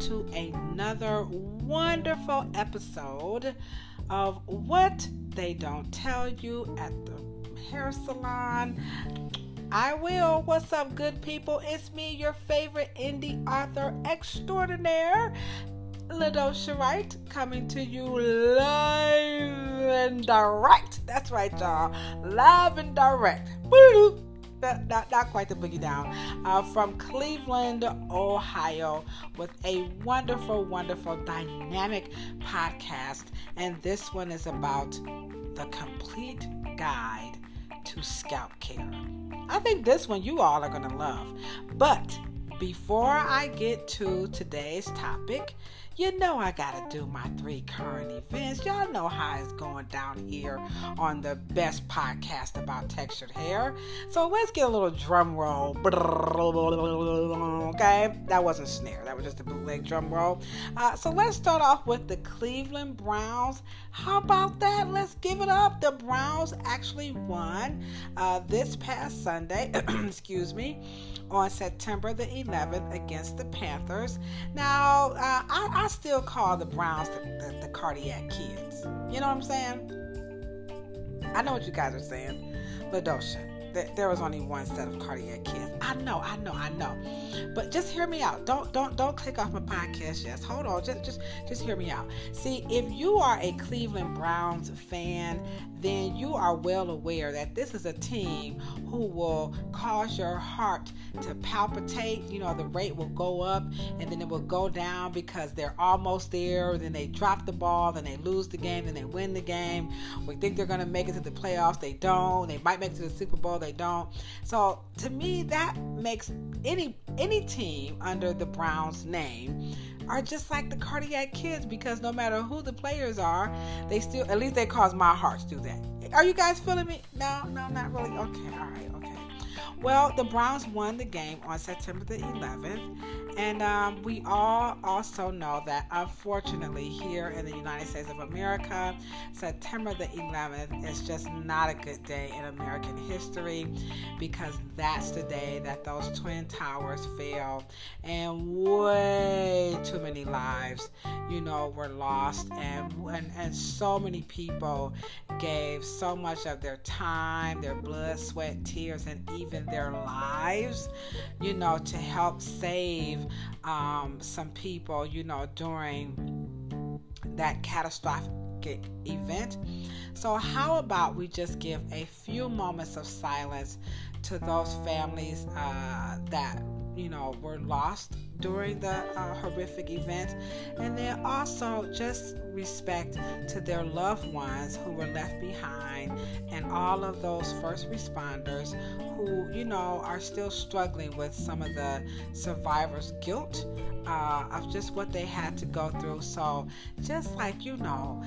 to another wonderful episode of What They Don't Tell You at the Hair Salon. I will. What's up, good people? It's me, your favorite indie author extraordinaire, LaDosha Wright, coming to you live and direct. That's right, y'all. Live and direct. Not, not, quite the boogie down, uh, from Cleveland, Ohio, with a wonderful, wonderful, dynamic podcast. And this one is about the complete guide to scalp care. I think this one you all are going to love. But before I get to today's topic, you know I gotta do my three current events. Y'all know how it's going down here on the best podcast about textured hair. So let's get a little drum roll. Okay, that wasn't snare. That was just a bootleg drum roll. Uh, so let's start off with the Cleveland Browns. How about that? Let's give it up. The Browns actually won uh, this past Sunday. excuse me on September the 11th against the Panthers. Now, uh, I, I, still call the Browns the, the, the, cardiac kids. You know what I'm saying? I know what you guys are saying. LaDosha, there was only one set of cardiac kids. I know, I know, I know. But just hear me out. Don't don't don't click off my podcast yet. Hold on. Just just just hear me out. See, if you are a Cleveland Browns fan, then you are well aware that this is a team who will cause your heart to palpitate. You know, the rate will go up and then it will go down because they're almost there. Then they drop the ball, then they lose the game, then they win the game. We think they're going to make it to the playoffs. They don't. They might make it to the Super Bowl. They don't. So to me, that makes any any team under the Browns name are just like the cardiac kids because no matter who the players are, they still at least they cause my heart to do that. Are you guys feeling me? No, no, not really. Okay, all right. Well, the Browns won the game on September the 11th, and um, we all also know that unfortunately here in the United States of America, September the 11th is just not a good day in American history because that's the day that those Twin Towers fell and way too many lives, you know, were lost and, and, and so many people gave so much of their time, their blood, sweat, tears, and even their lives, you know, to help save um, some people, you know, during that catastrophic event. So, how about we just give a few moments of silence to those families uh, that you know were lost during the uh, horrific event and then also just respect to their loved ones who were left behind and all of those first responders who you know are still struggling with some of the survivors guilt uh, of just what they had to go through. So just like you know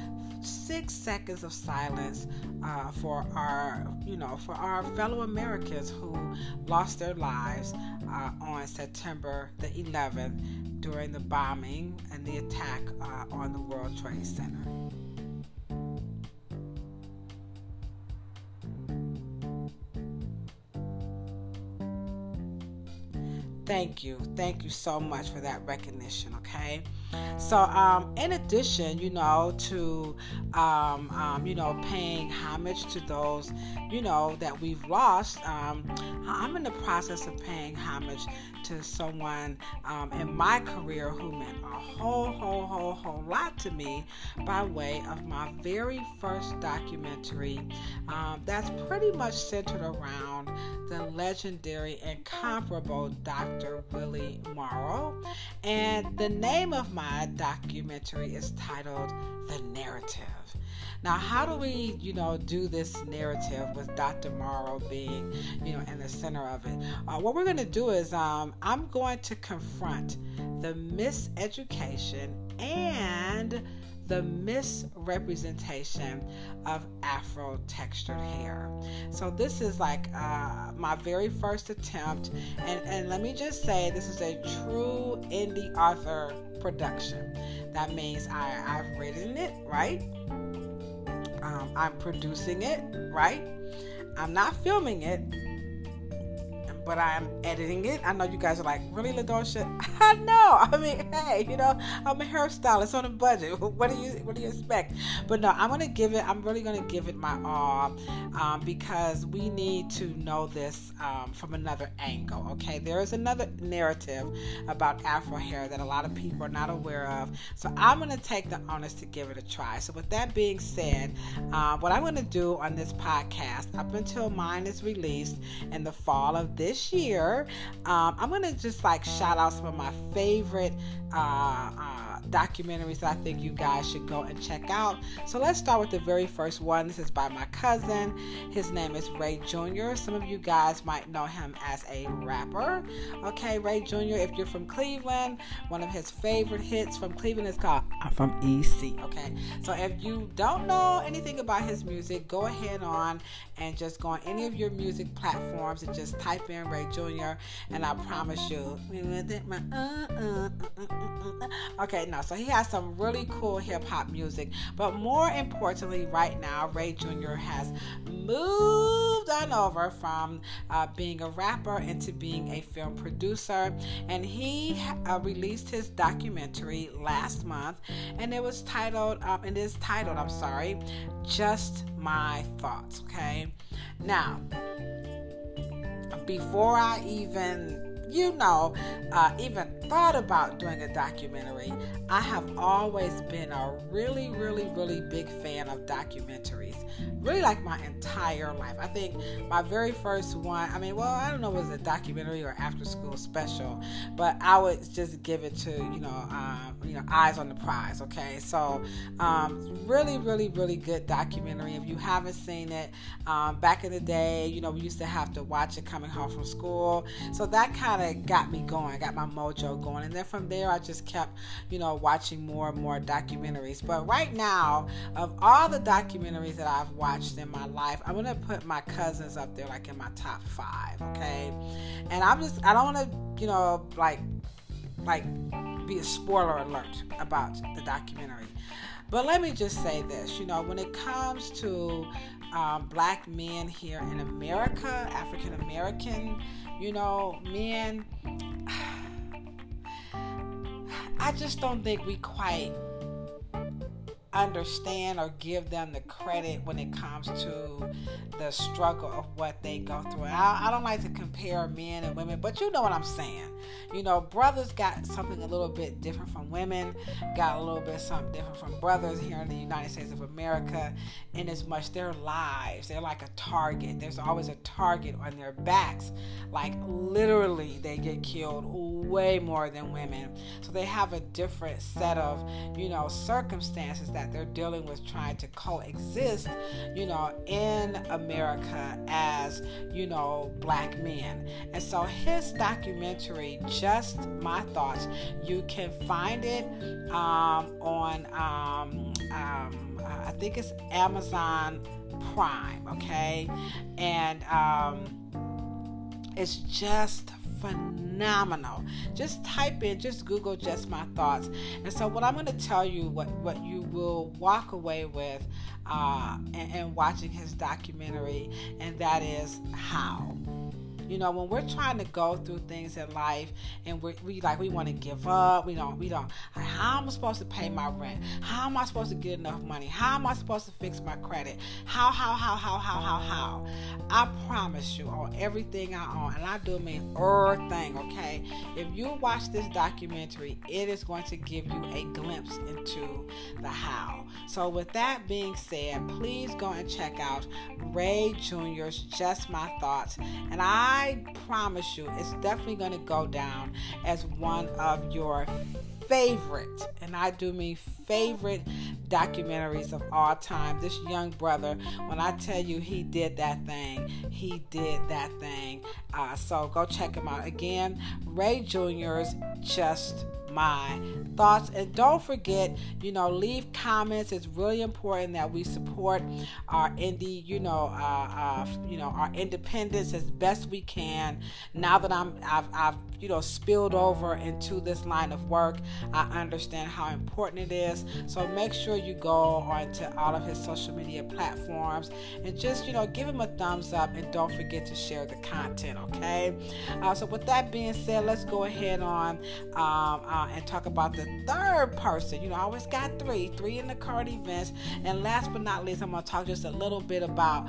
six seconds of silence uh, for our, you know, for our fellow Americans who lost their lives uh, on September the 11th during the bombing and the attack uh, on the World Trade Center. Thank you. Thank you so much for that recognition, okay? So, um, in addition, you know, to, um, um, you know, paying homage to those, you know, that we've lost, um, I'm in the process of paying homage to someone um, in my career who meant a whole, whole, whole, whole lot to me by way of my very first documentary um, that's pretty much centered around the legendary and comparable Dr. Willie Morrow. And the name of my documentary is titled The Narrative. Now, how do we, you know, do this narrative with Dr. Morrow being, you know, in the center of it? Uh, what we're going to do is um, I'm going to confront the miseducation and the misrepresentation of afro textured hair. So this is like uh, my very first attempt, and, and let me just say this is a true indie author production. That means I, I've written it, right? Um, I'm producing it, right? I'm not filming it. But I'm editing it. I know you guys are like, really, LaDosha? I know. I mean, hey, you know, I'm a hairstylist on a budget. What do you What do you expect? But no, I'm gonna give it. I'm really gonna give it my all um, because we need to know this um, from another angle. Okay, there is another narrative about Afro hair that a lot of people are not aware of. So I'm gonna take the onus to give it a try. So with that being said, uh, what I'm gonna do on this podcast up until mine is released in the fall of this year, um, I'm gonna just like shout out some of my favorite. Uh, uh, documentaries that I think you guys should go and check out. So let's start with the very first one. This is by my cousin. His name is Ray Jr. Some of you guys might know him as a rapper. Okay, Ray Jr., if you're from Cleveland, one of his favorite hits from Cleveland is called I'm from EC. Okay, so if you don't know anything about his music, go ahead on and just go on any of your music platforms and just type in Ray Jr. And I promise you, okay, now. So he has some really cool hip hop music. But more importantly, right now, Ray Jr. has moved on over from uh, being a rapper into being a film producer. And he uh, released his documentary last month, and it was titled, um, it is titled, I'm sorry, Just My Thoughts. Okay. Now, before I even you know, uh, even thought about doing a documentary, I have always been a really, really, really big fan of documentaries. Really, like my entire life. I think my very first one, I mean, well, I don't know if it was a documentary or after school special, but I would just give it to, you know, um, you know, Eyes on the Prize, okay? So, um, really, really, really good documentary. If you haven't seen it, um, back in the day, you know, we used to have to watch it coming home from school. So that kind of got me going, I got my mojo going. And then from there, I just kept, you know, watching more and more documentaries. But right now, of all the documentaries that I've watched in my life, I'm going to put my cousins up there, like in my top five, okay? And I'm just, I don't want to, you know, like, like, be a spoiler alert about the documentary. But let me just say this you know, when it comes to um, black men here in America, African American, you know, men, I just don't think we quite understand or give them the credit when it comes to the struggle of what they go through. I, I, don't like to compare men and women, but you know what I'm saying. You know, brothers got something a little bit different from women, got a little bit something different from brothers here in the United States of America, in as much their lives, they're like a target. There's always a target on their backs. Like literally, they get killed way more than women. So they have a different set of, you know, circumstances that that they're dealing with trying to coexist, you know, in America as, you know, black men. And so his documentary, Just My Thoughts, you can find it um, on, um, um, I think it's Amazon Prime, okay? And um, it's just phenomenal. Just type in, just Google just my thoughts. And so, what I'm going to tell you, what, what you will walk away with uh, and, and watching his documentary, and that is how. You know, when we're trying to go through things in life and we we like we want to give up, we don't we don't. How am I supposed to pay my rent? How am I supposed to get enough money? How am I supposed to fix my credit? How how how how how how how? I promise you on everything I own, and I do mean everything. Okay, if you watch this documentary, it is going to give you a glimpse into the how. So with that being said, please go and check out Ray Jr.'s Just My Thoughts, and I I promise you, it's definitely going to go down as one of your favorite, and I do mean favorite documentaries of all time. This young brother, when I tell you he did that thing, he did that thing. Uh, so go check him out. Again, Ray Jr.'s Just my thoughts. And don't forget, you know, leave comments. It's really important that we support our indie, you know, uh, uh, you know, our independence as best we can. Now that I'm, I've, I've, you know, spilled over into this line of work, I understand how important it is. So make sure you go onto all of his social media platforms and just, you know, give him a thumbs up and don't forget to share the content. Okay. Uh, so with that being said, let's go ahead on um, and talk about the third person. You know, I always got three, three in the card events. And last but not least, I'm going to talk just a little bit about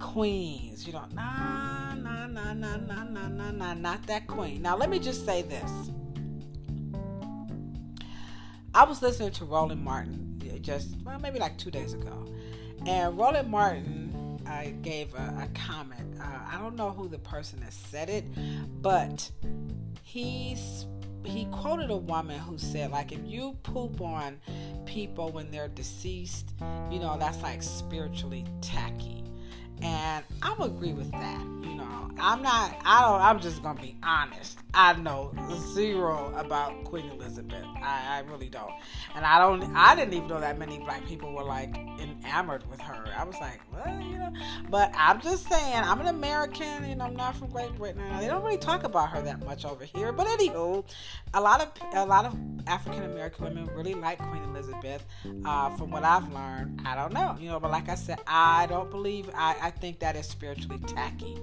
queens. You know, nah, nah, nah, nah, nah, nah, nah, nah, not that queen. Now, let me just say this. I was listening to Roland Martin just, well, maybe like two days ago. And Roland Martin I gave a, a comment. Uh, I don't know who the person that said it, but he's he quoted a woman who said like if you poop on people when they're deceased you know that's like spiritually tacky. And i'm agree with that. you i'm not i don't i'm just gonna be honest I know zero about Queen Elizabeth. I, I, really don't. And I don't I didn't even know that many black people were like enamored with her. I was like, well, you know. But I'm just saying, I'm an American and I'm not from Great Britain. They don't really talk about her that much over here. But anywho, a lot of a lot of African American women really like Queen Elizabeth. Uh, from what I've learned, I don't know. You know, but like I said, I don't believe I, I think that is spiritually tacky.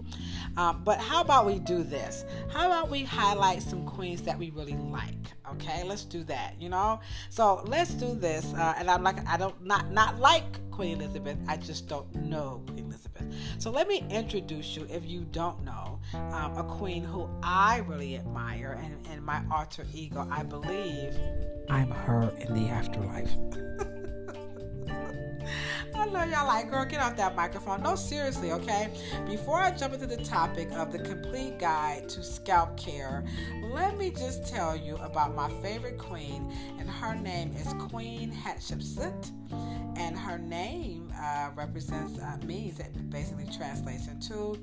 Um, but how about we do this? How about we highlight some queens that we really like? Okay, let's do that. You know, so let's do this. Uh, and I'm like, I don't not not like Queen Elizabeth. I just don't know Queen Elizabeth. So let me introduce you, if you don't know, um, a queen who I really admire, and in my alter ego, I believe I'm her in the afterlife. I know y'all like, girl, get off that microphone. No, seriously, okay? Before I jump into the topic of the complete guide to scalp care, let me just tell you about my favorite queen, and her name is Queen Hatshepsut. And her name uh, represents, uh, means, it basically translates into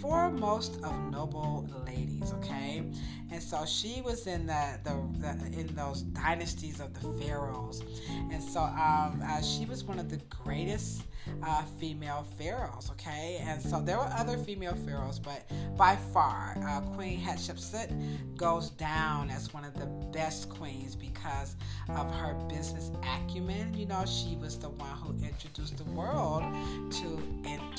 foremost of noble ladies, okay? And so she was in the, the, the in those dynasties of the pharaohs, and so um, uh, she was one of the greatest uh, female pharaohs. Okay, and so there were other female pharaohs, but by far, uh, Queen Hatshepsut goes down as one of the best queens because of her business acumen. You know, she was the one who introduced the world to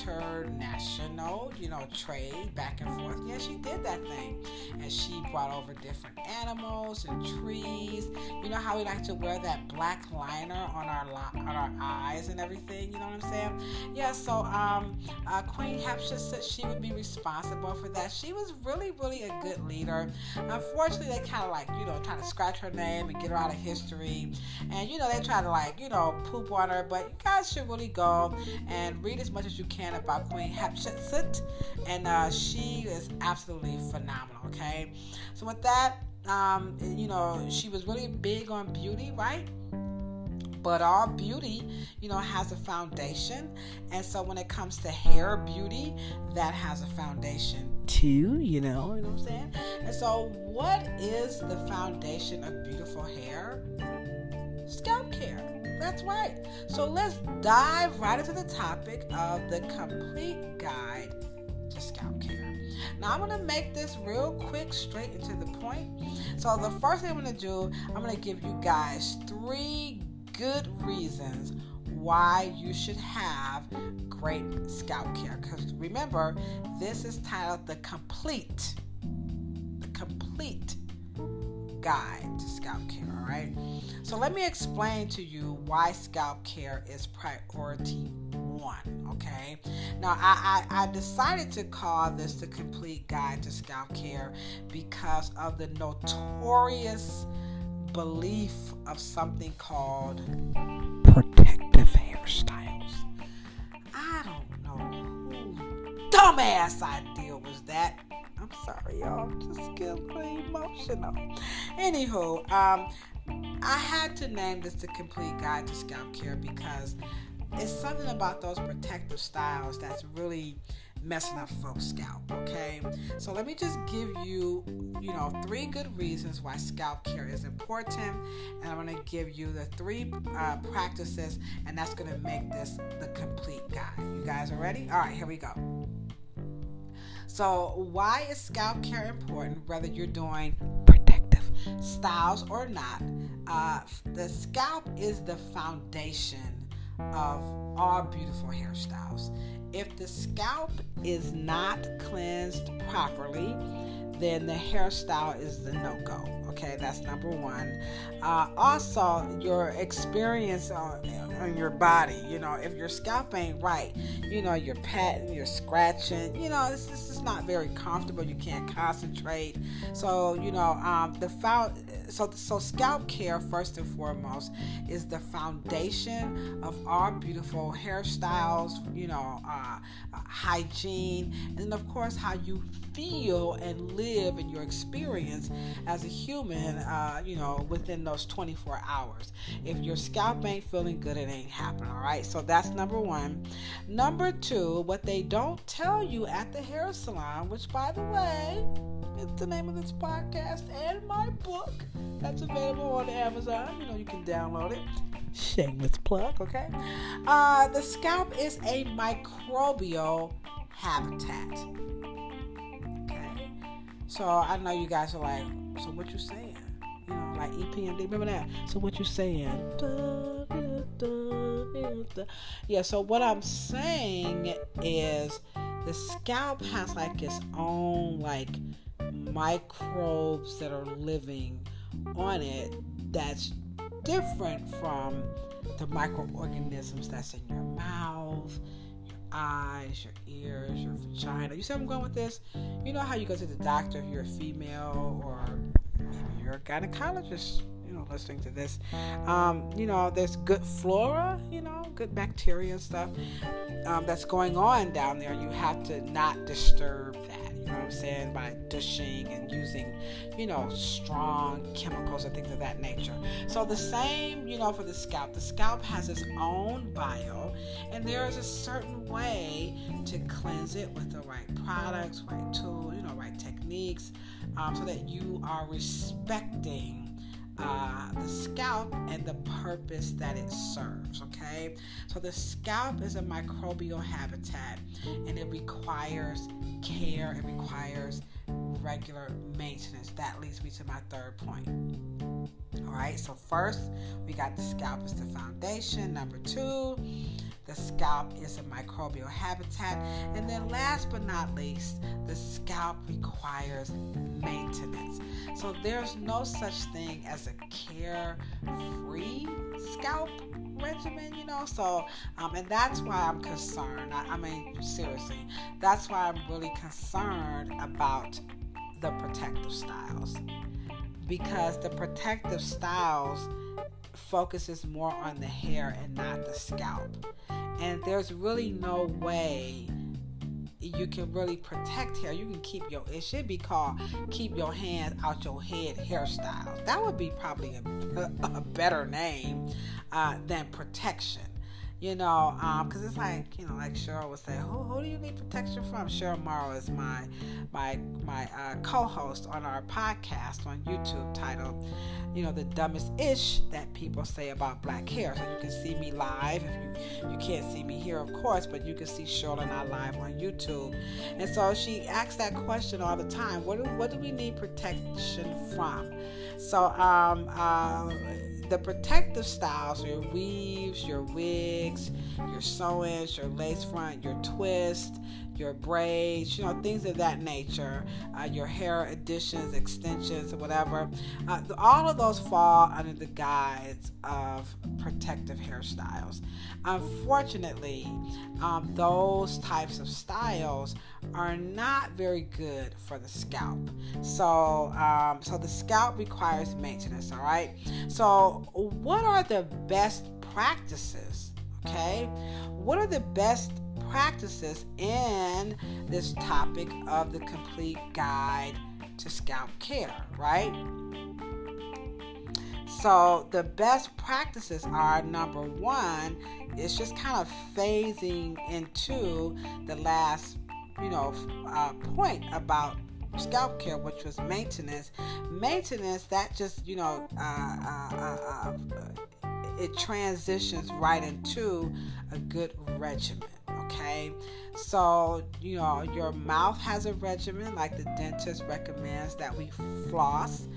international, you know, trade back and forth. Yeah, she did that thing, and she brought over different animals and trees. You know how we like to wear that black liner on our on our eyes and everything. You know what I'm saying? Yeah. So um, uh, Queen Hatshepsut said she would be responsible for that. She was really, really a good leader. Unfortunately, they kind of like you know trying to scratch her name and get her out of history, and you know they try to like you know poop on her. But you guys should really go and read as much as you can about Queen Hatshepsut, and uh, she is absolutely phenomenal. Okay, so with that, um, you know, she was really big on beauty, right? But all beauty, you know, has a foundation. And so when it comes to hair beauty, that has a foundation too, you know, you know what I'm saying? And so what is the foundation of beautiful hair? Scalp care. That's right. So let's dive right into the topic of the complete guide to scalp care. Now I'm to make this real quick, straight into the point. So the first thing I'm to do, I'm to give you guys three good reasons why you should have great scalp care. Because remember, this is titled the complete, the complete guide to scalp care. All right. So let me explain to you why scalp care is priority one. Okay. Now, I, I, I, decided to call this the complete guide to scalp care because of the notorious belief of something called protective hairstyles. I don't know dumbass idea was that. I'm sorry, y'all. I'm just getting emotional. Anywho, um, I had to name this the complete guide to scalp care because it's something about those protective styles that's really messing up folks' scalp. Okay, so let me just give you, you know, three good reasons why scalp care is important, and I'm to give you the three uh, practices, and that's to make this the complete guide. You guys are ready? All right, here we go. So, why is scalp care important, whether you're doing protective styles or not? Uh, the scalp is the foundation of all beautiful hairstyles. If the scalp is not cleansed properly, then the hairstyle is the no go. Okay, that's number one. Uh, also, your experience on, on your body. You know, if your scalp ain't right, you know, you're patting, you're scratching. You know, this, this not very comfortable. You can't concentrate. So, you know, um, the so so scalp care first and foremost is the foundation of our beautiful hairstyles. You know, uh, uh, hygiene, and of course how you feel and live in your experience as a human. Uh, you know, within those 24 hours. If your scalp ain't feeling good, it ain't happening. All right. So that's number one. Number two, what they don't tell you at the hair salon, which by the way it's the name of this podcast and my book that's available on Amazon. You know, you can download it. Shameless plug, okay? Uh, the scalp is a microbial habitat. So I know you guys are like, so what you saying? You know, like EPMD. Remember that? So what you saying? Yeah. So what I'm saying is the scalp has like its own like microbes that are living on it that's different from the microorganisms that's in your mouth, eyes, your ears, your vagina. You see I'm going with this? You know how you go to the doctor if you're a female or maybe you're a gynecologist, you know, listening to this. Um, you know, there's good flora, you know, good bacteria and stuff um, that's going on down there. You have to not disturb that know what I'm saying, by dishing and using, you know, strong chemicals and things of that nature. So the same, you know, for the scalp. The scalp has its own bio, and there is a certain way to cleanse it with the right products, right tools, you know, right techniques, um, so that you are respecting uh, the scalp and the purpose that it serves. Okay, so the scalp is a microbial habitat and it requires care, it requires regular maintenance. That leads me to my third point. All right, so first we got the scalp as the foundation. Number two, the scalp is a microbial habitat. And then last but not least, the scalp requires maintenance. So there's no such thing as a care free scalp regimen, you know. So, um, and that's why I'm concerned. I, I mean, seriously, that's why I'm really concerned about the protective styles because the protective styles focuses more on the hair and not the scalp. And there's really no way you can really protect hair. You can keep your it should be called keep your hands out your head hairstyles. That would be probably a, a, a better name uh, than protection you know, because um, it's like you know, like Cheryl would say, who, who do you need protection from? Cheryl Morrow is my my my uh, co-host on our podcast on YouTube titled, you know, the dumbest ish that people say about black hair. So you can see me live. If you you can't see me here, of course, but you can see Cheryl and I live on YouTube. And so she asks that question all the time. What do what do we need protection from? So um. Uh, the protective styles, your weaves, your wigs, your sew-ins, your lace front, your twist, your braids, you know, things of that nature, uh, your hair additions, extensions, whatever. Uh, all of those fall under the guise of protective hairstyles. Unfortunately, um, those types of styles are not very good for the scalp. So, um, so the scalp requires maintenance. All right. So, what are the best practices? Okay, what are the best practices in this topic of the complete guide to scalp care, right? So, the best practices are number one, it's just kind of phasing into the last you know, uh, point about scalp care, which was maintenance. Maintenance that just you know uh, uh, uh, uh, it transitions right into a good regimen. Okay, so you know your mouth has a regimen, like the dentist recommends that we floss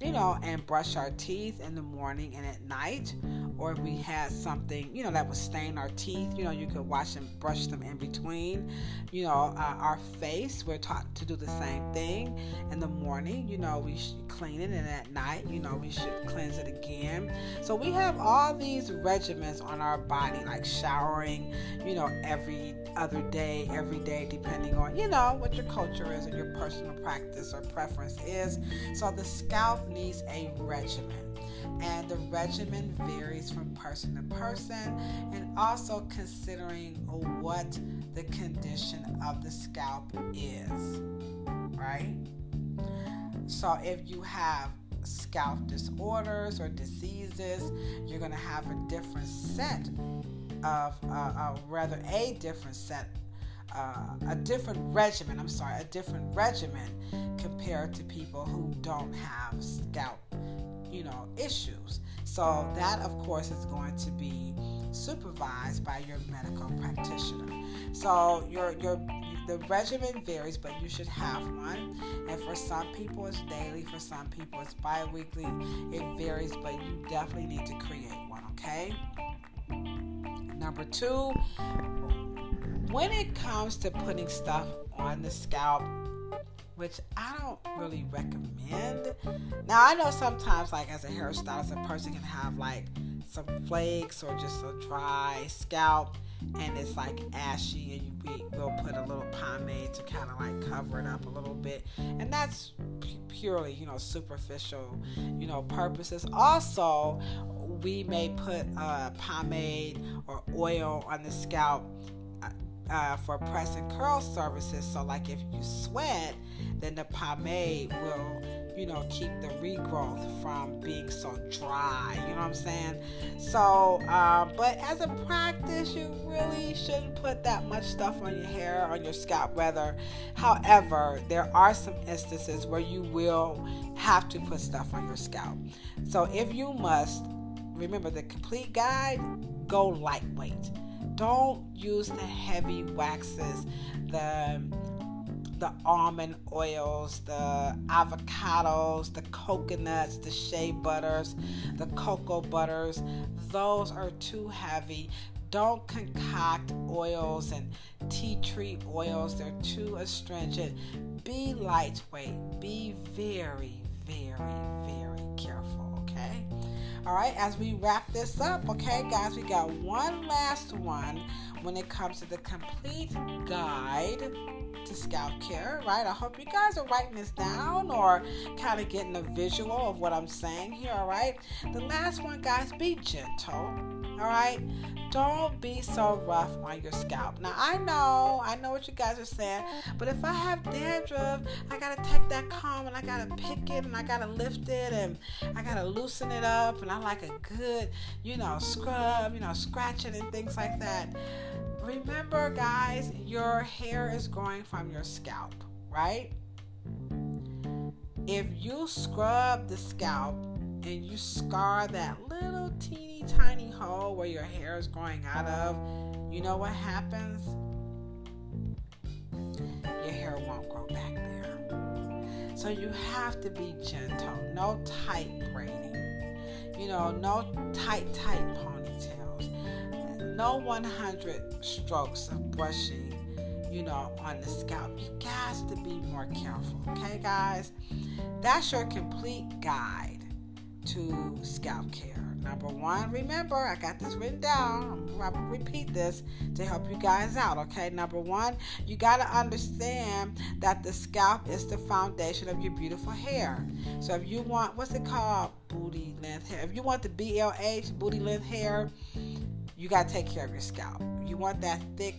you know, and brush our teeth in the morning and at night. Or if we had something, you know, that would stain our teeth, you know, you could wash and brush them in between. You know, uh, our face, we're taught to do the same thing. In the morning, you know, we should clean it, and at night, you know, we should cleanse it again. So we have all these regimens on our body, like showering, you know, every other day, every day, depending on, you know, what your culture is and your personal practice or preference is. So the scalp needs a regimen. And the regimen varies from person to person, and also considering what the condition of the scalp is, right? So, if you have scalp disorders or diseases, you're going to have a different set of, uh, uh, rather, a different set uh, a different regimen, I'm sorry, a different regimen compared to people who don't have scalp, you know, issues. So that of course is going to be supervised by your medical practitioner. So your your the regimen varies, but you should have one. And for some people it's daily, for some people it's bi-weekly. It varies, but you definitely need to create one, okay? Number two, when it comes to putting stuff on the scalp, which I don't really recommend. Now I know sometimes, like as a hairstylist, a person can have like some flakes or just a dry scalp, and it's like ashy, and you will put a little pomade to kind of like cover it up a little bit, and that's purely, you know, superficial, you know, purposes. Also, we may put a pomade or oil on the scalp uh, for press and curl services. So, like if you sweat, then the pomade will, you know, keep the regrowth from being so dry. You know what I'm saying? So, uh, but as a practice, you really shouldn't put that much stuff on your hair, on your scalp, rather. However, there are some instances where you will have to put stuff on your scalp. So, if you must, remember the complete guide, go lightweight don't use the heavy waxes, the the almond oils, the avocados, the coconuts, the shea butters, the cocoa butters. Those are too heavy. Don't concoct oils and tea tree oils, they're too astringent. Be lightweight. Be very, very, very careful, okay? All right, as we wrap this up, okay, guys, we got one last one when it comes to the complete guide to scalp care, right? I hope you guys are writing this down or kind of getting a visual of what I'm saying here, all right? The last one, guys, be gentle, all right? Don't be so rough on your scalp. Now, I know, I know what you guys are saying, but if I have dandruff, I gotta take that comb and I gotta pick it and I gotta lift it and I gotta loosen it up and I like a good, you know, scrub, you know, scratch it and things like that remember, guys, your hair is growing from your scalp, right? If you scrub the scalp and you scar that little teeny tiny hole where your hair is growing out of, you know what happens? Your hair won't grow back there. So you have to be gentle. No tight braiding. You know, no tight, tight ponytails, no 100 strokes of brushing, you know, on the scalp. You guys to be more careful, okay, guys? That's your complete guide to scalp care. Number one, remember, I got this written down. Going to repeat this to help you guys out, okay? Number one, you got to understand that the scalp is the foundation of your beautiful hair. So if you want, what's it called? Booty length hair. If you want the BLH, booty length hair, you got to take care of your scalp. You want that thick,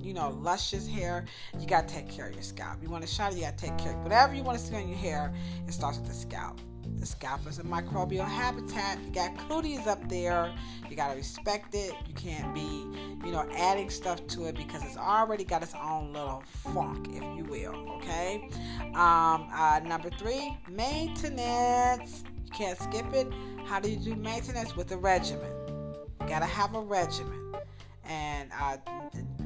you know, luscious hair, you got to take care of your scalp. You want a shiny, you got to take care whatever you want to see on your hair, it starts with the scalp. The scalp is a microbial habitat. You got cooties up there. You gotta respect it. You can't be, you know, adding stuff to it because it's already got its own little funk, if you will. Okay. Um, uh, number three, maintenance. You can't skip it. How do you do maintenance with a regimen? You gotta have a regimen, and uh,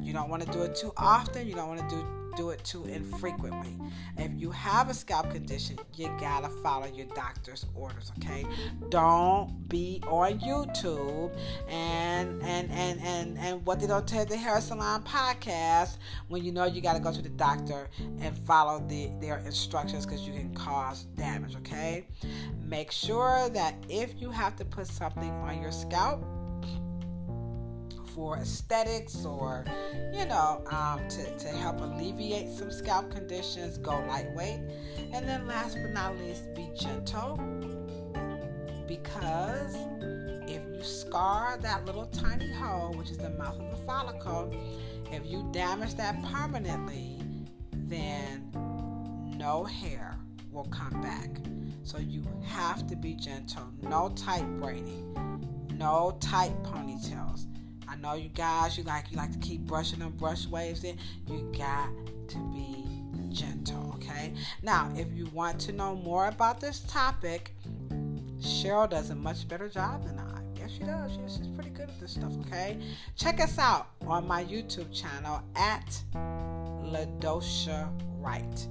you don't want to do it too often. You don't want to do do it too infrequently. If you have a scalp condition, you gotta follow your doctor's orders, okay? Don't be on YouTube and and and and and what they don't tell the hair salon podcast when you know you gotta go to the doctor and follow the their instructions because you can cause damage, okay? Make sure that if you have to put something on your scalp for aesthetics or, you know, um, to, to help alleviate some scalp conditions, go lightweight. And then last but not least, be gentle because if you scar that little tiny hole, which is the mouth of the follicle, if you damage that permanently, then no hair will come back. So you have to be gentle. No tight braiding, no tight ponytails. I know you guys, you like you like to keep brushing them brush waves in. You got to be gentle, okay? Now, if you want to know more about this topic, Cheryl does a much better job than I. Yes, she does. She's, pretty good at this stuff, okay? Check us out on my YouTube channel at LaDosha Wright.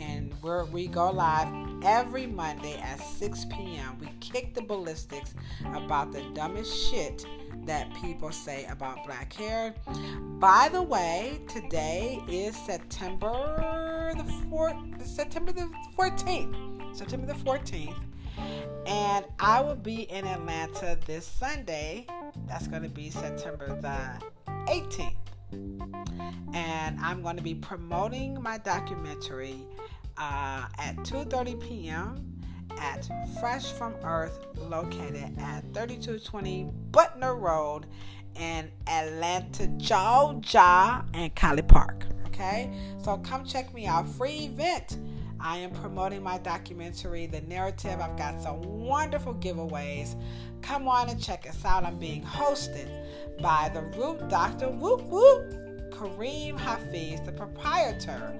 And where we go live every Monday at 6 p.m. We kick the ballistics about the dumbest shit that people say about black hair. By the way, today is September the 4th, September the 14th. September the 14th. And I will be in Atlanta this Sunday. That's going to be September the 18th. And I'm going to be promoting my documentary uh, at 2:30 p.m at Fresh from Earth, located at 3220 Butner Road in Atlanta, Georgia, and College Park. Okay, so come check me out. Free event. I am promoting my documentary, The Narrative. I've got some wonderful giveaways. Come on and check us out. I'm being hosted by the Root Doctor Whoop Whoop, Kareem Hafiz, the proprietor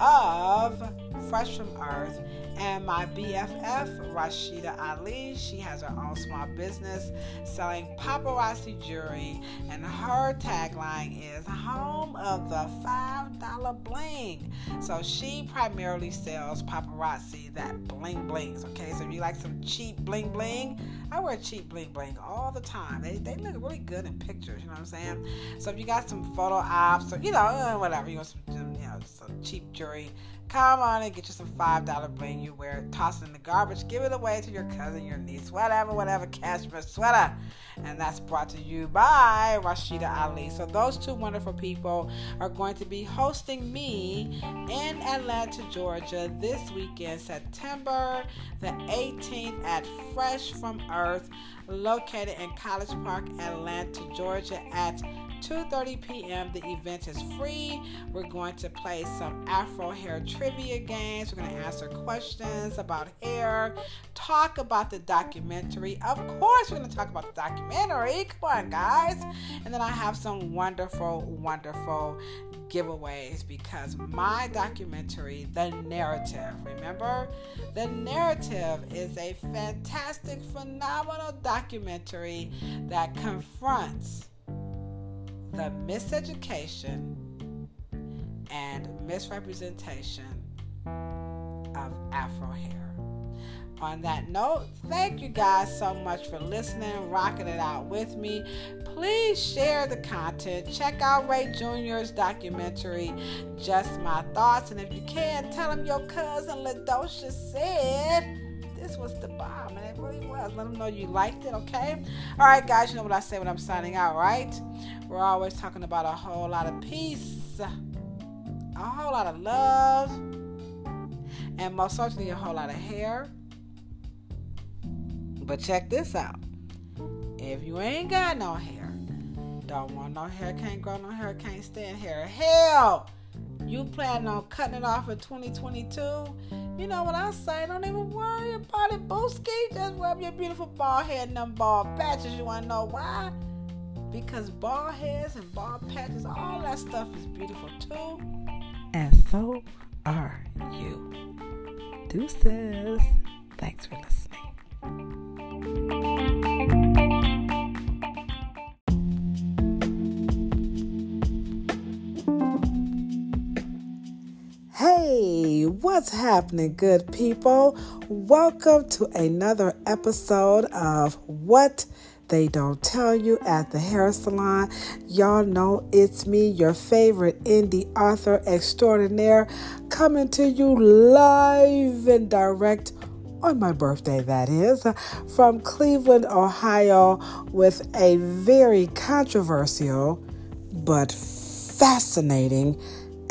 of Fresh from Earth and my BFF, Rashida Ali. She has her own small business selling paparazzi jewelry, and her tagline is Home of the $5 Bling. So she primarily sells paparazzi that bling blings. Okay, so if you like some cheap bling bling, I wear cheap bling bling all the time. They, they look really good in pictures, you know what I'm saying? So if you got some photo ops or, you know, whatever, you want some, you know, some cheap jewelry, Come on and get you some $5 bling you wear toss it in the garbage, give it away to your cousin, your niece, whatever, whatever, cashmere sweater. And that's brought to you by Rashida Ali. So those two wonderful people are going to be hosting me in Atlanta, Georgia this weekend, September the 18th at Fresh from Earth, located in College Park, Atlanta, Georgia at 2:30 p.m. The event is free. We're going to play some Afro hair trivia games. We're going to answer questions about hair, talk about the documentary. Of course, we're going to talk about the documentary. Come on, guys. And then I have some wonderful, wonderful giveaways because my documentary, The Narrative, remember? The Narrative is a fantastic, phenomenal documentary that confronts the miseducation and misrepresentation of Afro hair. On that note, thank you guys so much for listening, rocking it out with me. Please share the content. Check out Ray Jr.'s documentary, Just My Thoughts. And if you can, tell him your cousin LaDosha said this was the bomb, and it really was. Let them know you liked it, okay? All right, guys, you know what I say when I'm signing out, right? We're always talking about a whole lot of peace, a whole lot of love, and most certainly a whole lot of hair. But check this out. If you ain't got no hair, don't want no hair, can't grow no hair, can't stand hair, hell, you planning on cutting it off in 2022, you know what I say? Don't even worry about it, Booski. Just rub your beautiful bald head and them bald patches. You want to know why? Because bald heads and bald patches, all that stuff is beautiful too. And so are you. Deuces. Thanks for listening. Hey, what's happening, good people? Welcome to another episode of What They Don't Tell You at the Hair Salon. Y'all know it's me, your favorite indie author extraordinaire, coming to you live and direct on my birthday, that is, from Cleveland, Ohio, with a very controversial but fascinating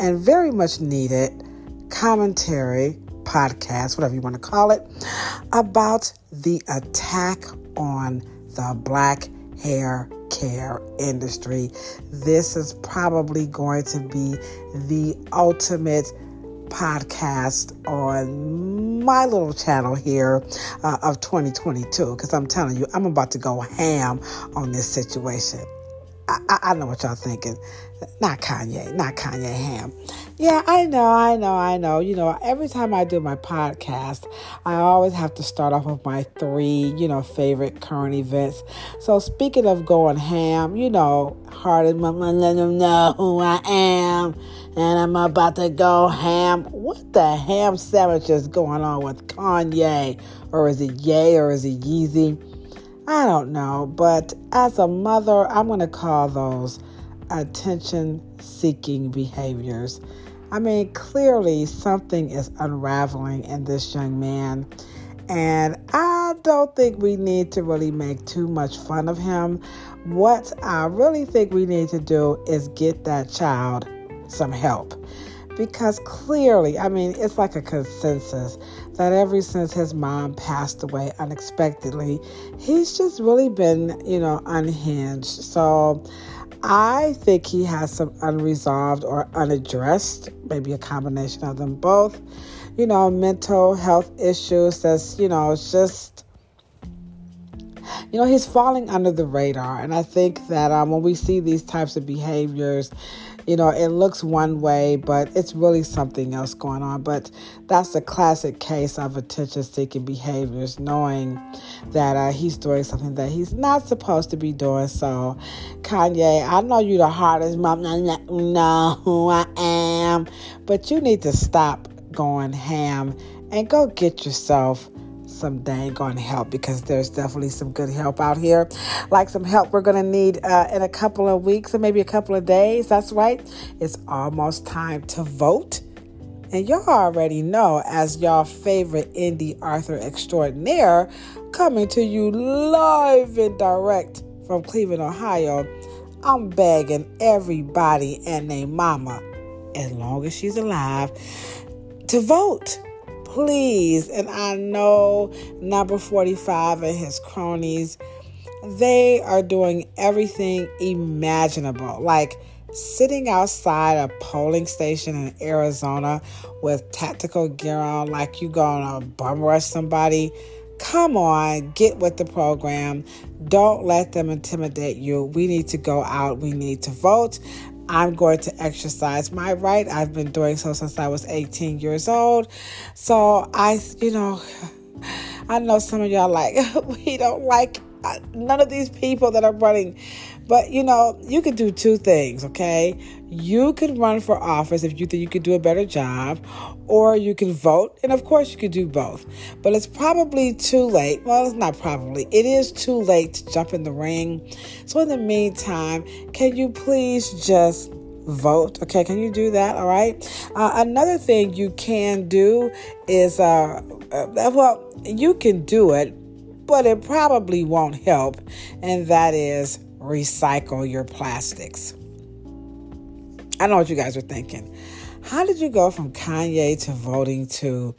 and very much needed commentary podcast, whatever you want to call it, about the attack on the black hair care industry. This is probably going to be the ultimate podcast on my little channel here uh, of 2022 because I'm telling you, I'm about to go ham on this situation. I, I, know what y'all thinking. Not Kanye, not Kanye Ham. Yeah, I know, I know, I know. You know, every time I do my podcast, I always have to start off with my three, you know, favorite current events. So speaking of going ham, you know, hard as my let them know who I am, and I'm about to go ham. What the ham sandwich is going on with Kanye, or is it Ye, or is it Yeezy? I don't know, but as a mother, I'm going to call those attention seeking behaviors. I mean, clearly something is unraveling in this young man, and I don't think we need to really make too much fun of him. What I really think we need to do is get that child some help because clearly, I mean, it's like a consensus that ever since his mom passed away unexpectedly, he's just really been, you know, unhinged. So I think he has some unresolved or unaddressed, maybe a combination of them both, you know, mental health issues that's, you know, it's just you know, he's falling under the radar. And I think that um, when we see these types of behaviors, you know, it looks one way, but it's really something else going on. But that's a classic case of attention seeking behaviors, knowing that uh, he's doing something that he's not supposed to be doing. So, Kanye, I know you're the hardest mom. know who I am, but you need to stop going ham and go get yourself some dang on help because there's definitely some good help out here. Like some help we're going to need uh, in a couple of weeks or maybe a couple of days. That's right. It's almost time to vote. And y'all already know, as y'all favorite indie Arthur extraordinaire, coming to you live and direct from Cleveland, Ohio, I'm begging everybody and their mama, as long as she's alive, to vote please. And I know number 45 and his cronies, they are doing everything imaginable. Like sitting outside a polling station in Arizona with tactical gear on, like you're gonna bum rush somebody. Come on, get with the program. Don't let them intimidate you. We need to go out. We need to vote. I'm going to exercise my right. I've been doing so since I was 18 years old. So I, you know, I know some of y'all like, we don't like uh, none of these people that are running. But you know, you could do two things, okay? You could run for office if you think you could do a better job, or you can vote, and of course, you could do both. But it's probably too late. Well, it's not probably, it is too late to jump in the ring. So, in the meantime, can you please just vote. Okay, can you do that? All right. Uh, another thing you can do is, uh, uh, well, you can do it, but it probably won't help, and that is recycle your plastics. I know what you guys are thinking. How did you go from Kanye to voting to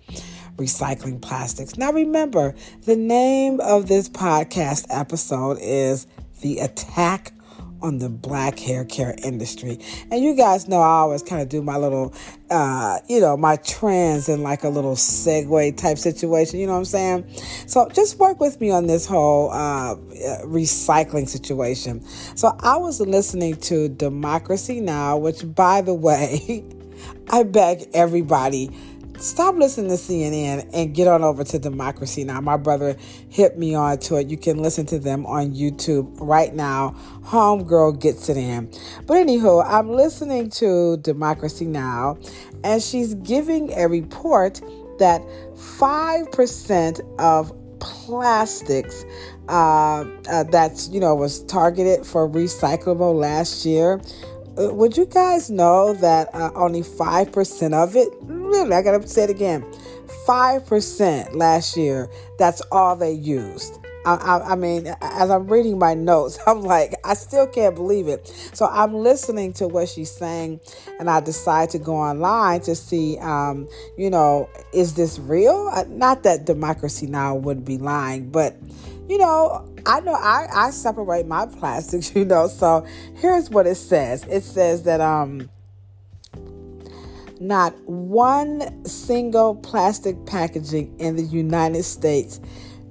recycling plastics? Now, remember, the name of this podcast episode is The Attack on the black hair care industry. And you guys know I always kind of do my little, uh, you know, my trends in like a little segue type situation. You know what I'm saying? So just work with me on this whole uh, recycling situation. So I was listening to Democracy Now, which, by the way, I beg everybody stop listening to CNN and get on over to Democracy Now! My brother hit me on to it. You can listen to them on YouTube right now. Homegirl gets it in. But anywho, I'm listening to Democracy Now! and she's giving a report that 5% of plastics uh, uh, that's you know was targeted for recyclable last year would you guys know that uh, only 5% of it, really, I gotta say it again, 5% last year, that's all they used. I, I, mean, as I'm reading my notes, I'm like, I still can't believe it. So I'm listening to what she's saying, and I decide to go online to see, um, you know, is this real? Uh, not that Democracy Now! would be lying, but you know, I know I, I separate my plastics, you know. So here's what it says. It says that um not one single plastic packaging in the United States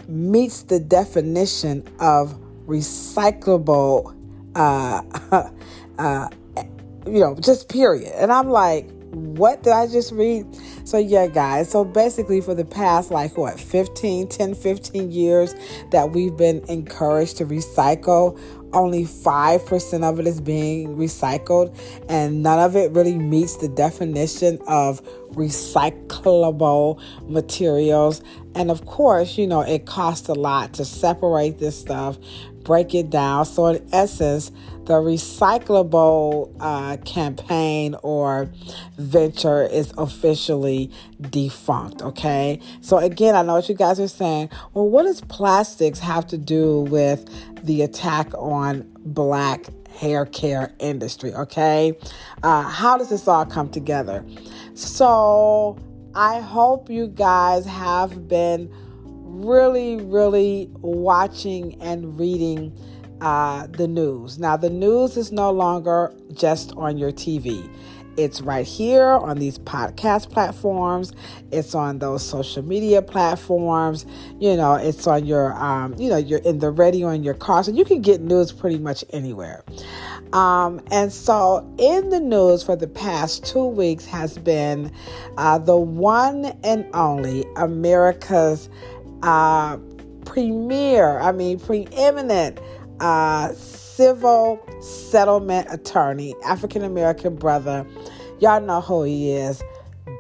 meets the definition of recyclable uh, uh you know, just period. And I'm like, what did I just read? So, yeah, guys. So, basically, for the past, like, what, 15, 10, 15 years that we've been encouraged to recycle, only 5% of it is being recycled, and none of it really meets the definition of recyclable materials. And of course, you know, it costs a lot to separate this stuff, break it down. So, in essence, the recyclable uh, campaign or venture is officially defunct. Okay. So, again, I know what you guys are saying. Well, what does plastics have to do with the attack on black hair care industry? Okay. Uh, how does this all come together? So, I hope you guys have been really, really watching and reading uh, the news. Now, the news is no longer just on your TV. It's right here on these podcast platforms. It's on those social media platforms. You know, it's on your, um, you know, you're in the radio in your car. So you can get news pretty much anywhere. Um, and so, in the news for the past two weeks has been uh, the one and only America's uh, premier, I mean, preeminent uh, civil settlement attorney, African American brother. Y'all know who he is.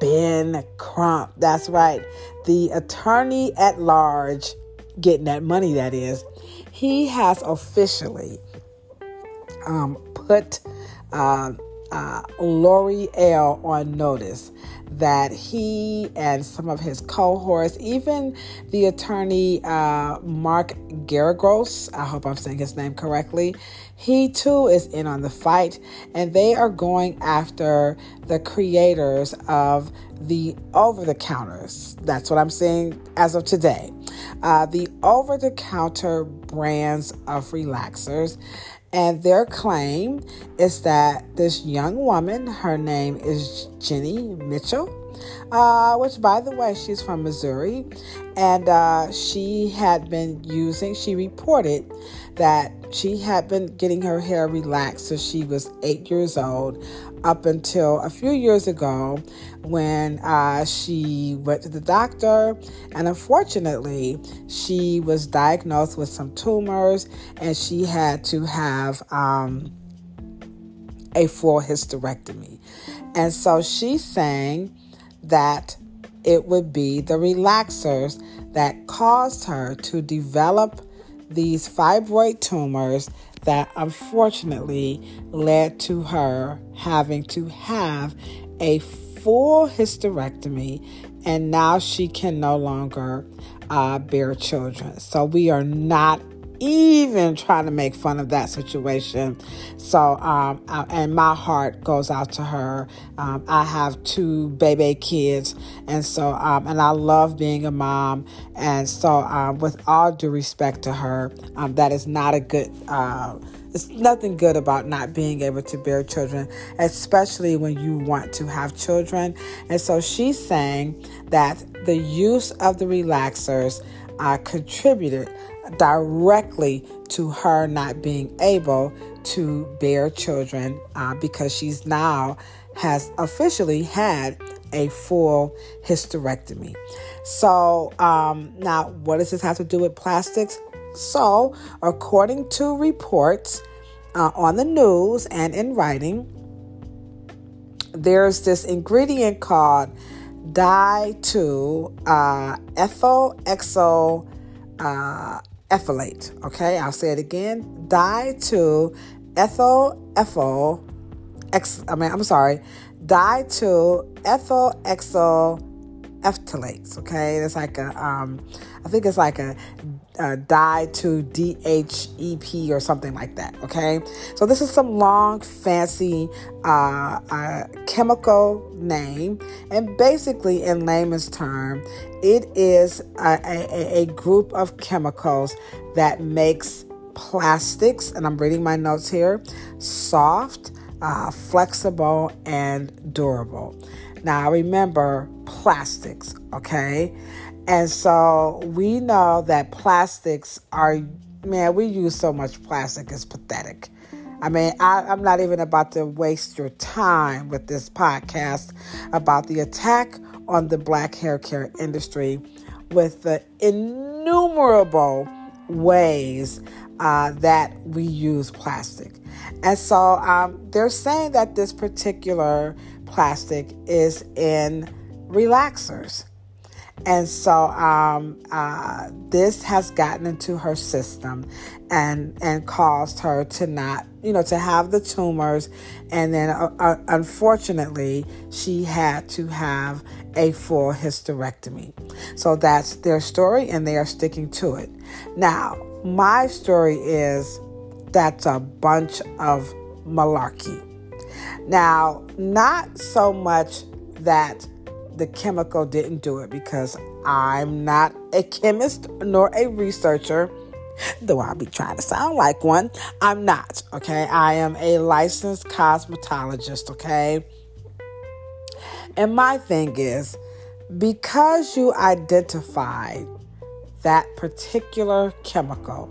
Ben Crump. That's right. The attorney at large, getting that money, that is. He has officially um, put uh, uh, L'Oreal on notice that he and some of his cohorts, even the attorney uh, Mark Geragos, I hope I'm saying his name correctly, he too is in on the fight, and they are going after the creators of the over the counters. That's what I'm saying as of today. Uh, the over the counter brands of relaxers. And their claim is that this young woman, her name is Jenny Mitchell, uh, which, by the way, she's from Missouri, and uh, she had been using, she reported that she had been getting her hair relaxed since she was eight years old up until a few years ago when uh, she went to the doctor. And unfortunately she was diagnosed with some tumors and she had to have um, a full hysterectomy. And so she's saying that it would be the relaxers that caused her to develop these fibroid tumors that unfortunately led to her having to have a full hysterectomy and now she can no longer uh, bear children. So we are not even trying to make fun of that situation. So, um, I, and my heart goes out to her. Um, I have two baby kids, and so, um, and I love being a mom. And so, um, with all due respect to her, um, that is not a good. Uh, It's nothing good about not being able to bear children, especially when you want to have children. And so she's saying that the use of the relaxers uh, contributed directly to her not being able to bear children uh, because she's now has officially had a full hysterectomy. So, um, now what does this have to do with plastics? So, according to reports uh, on the news and in writing, there's this ingredient called di-2 uh, ethyl exo uh, ethylate. Okay, I'll say it again. Di-2 ethyl ethyl ex. I mean, I'm sorry. Di-2 ethyl exo phthalates. Okay, it's like a um, I think it's like a, a di-2 DHEP or something like that. Okay, so this is some long fancy uh, uh, chemical name, and basically in layman's term, it is a, a, a group of chemicals that makes plastics, and I'm reading my notes here, soft, uh, flexible, and durable. Now, remember plastics, okay? And so we know that plastics are, man, we use so much plastic, it's pathetic. I mean, I, am not even about to waste your time with this podcast about the attack on the black hair care industry with the innumerable ways uh, that we use plastic. And so um, they're saying that this particular plastic is in relaxers. And so um, uh, this has gotten into her system and and caused her to not, you know, to have the tumors. And then, uh, uh, unfortunately, she had to have a full hysterectomy. So that's their story, and they are sticking to it. Now, my story is that's a bunch of malarkey. Now, not so much that the chemical didn't do it because I'm not a chemist nor a researcher, though I'll be trying to sound like one. I'm not, okay? I am a licensed cosmetologist, okay? And my thing is, because you identified that particular chemical,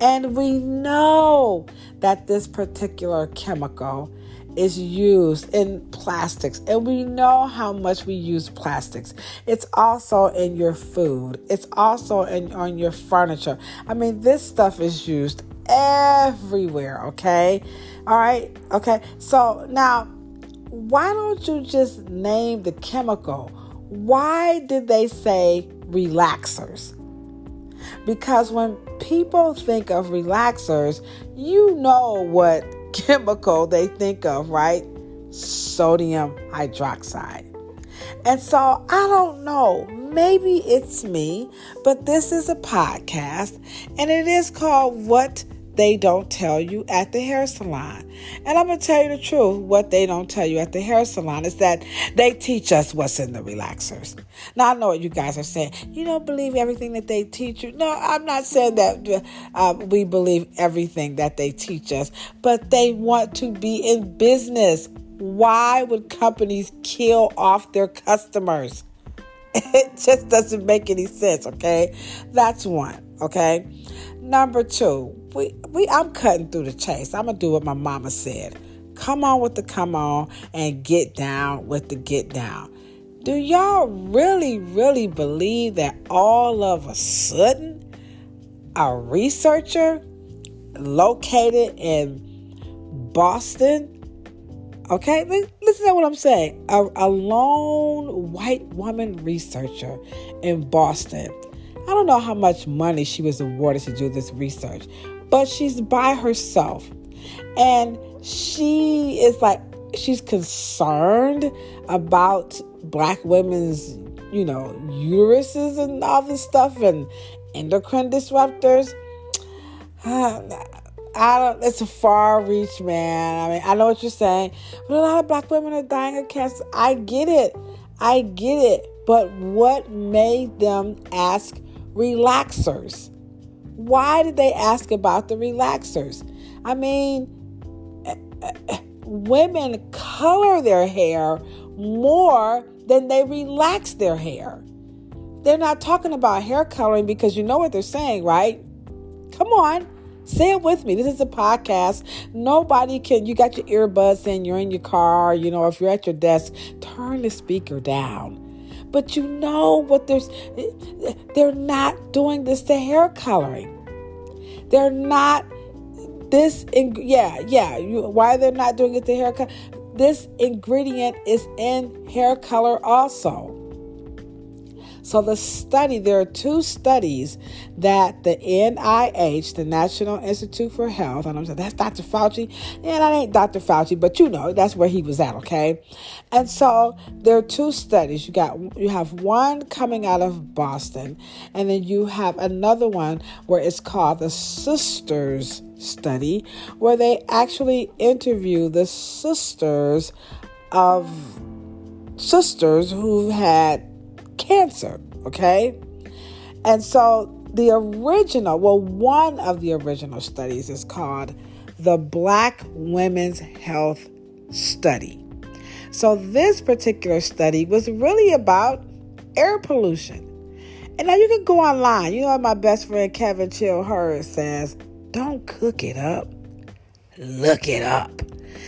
and we know that this particular chemical is used in plastics. And we know how much we use plastics. It's also in your food. It's also in on your furniture. I mean this stuff is used everywhere okay? All right? Okay. So now why don't you just name the chemical? Why did they say relaxers? Because when people think of relaxers you know what chemical they think of, right? Sodium hydroxide. And so I don't know, maybe it's me, but this is a podcast and it is called What they don't tell you at the hair salon. And I'm going to tell you the truth. What they don't tell you at the hair salon is that they teach us what's in the relaxers. Now, I know what you guys are saying. You don't believe everything that they teach you. No, I'm not saying that uh, we believe everything that they teach us, but they want to be in business. Why would companies kill off their customers? It just doesn't make any sense, okay? That's one, okay? Number two, we, we I'm cutting through the chase. I'm gonna do what my mama said. Come on with the come on and get down with the get down. Do y'all really, really believe that all of a sudden a researcher located in Boston? Okay, listen to what I'm saying. A, a lone white woman researcher in Boston I don't know how much money she was awarded to do this research, but she's by herself. And she is like, she's concerned about black women's, you know, uteruses and all this stuff and endocrine disruptors. I don't, it's a far reach, man. I mean, I know what you're saying, but a lot of black women are dying of cancer. I get it. I get it. But what made them ask relaxers. Why did they ask about the relaxers? I mean, women color their hair more than they relax their hair. They're not talking about hair coloring because you know what they're saying, right? Come on. Say it with me. This is a podcast. Nobody can, you got your earbuds in, you're in your car, you know, if you're at your desk, turn the speaker down. But you know what there's, they're not doing this to hair coloring. They're not this, in, yeah, yeah. You, why they're not doing it to hair color? This ingredient is in hair color also. So, the study, there are two studies that the NIH, the National Institute for Health, and I'm saying that's Dr. Fauci. Yeah, that ain't Dr. Fauci, but you know, that's where he was at, okay? And so there are two studies. You got you have one coming out of Boston, and then you have another one where it's called the Sisters Study, where they actually interview the sisters of sisters who've had cancer, okay? And so the original, well, one of the original studies is called the Black Women's Health Study. So this particular study was really about air pollution. And now you can go online. You know my best friend Kevin Chill Hurd says? Don't cook it up. Look it up.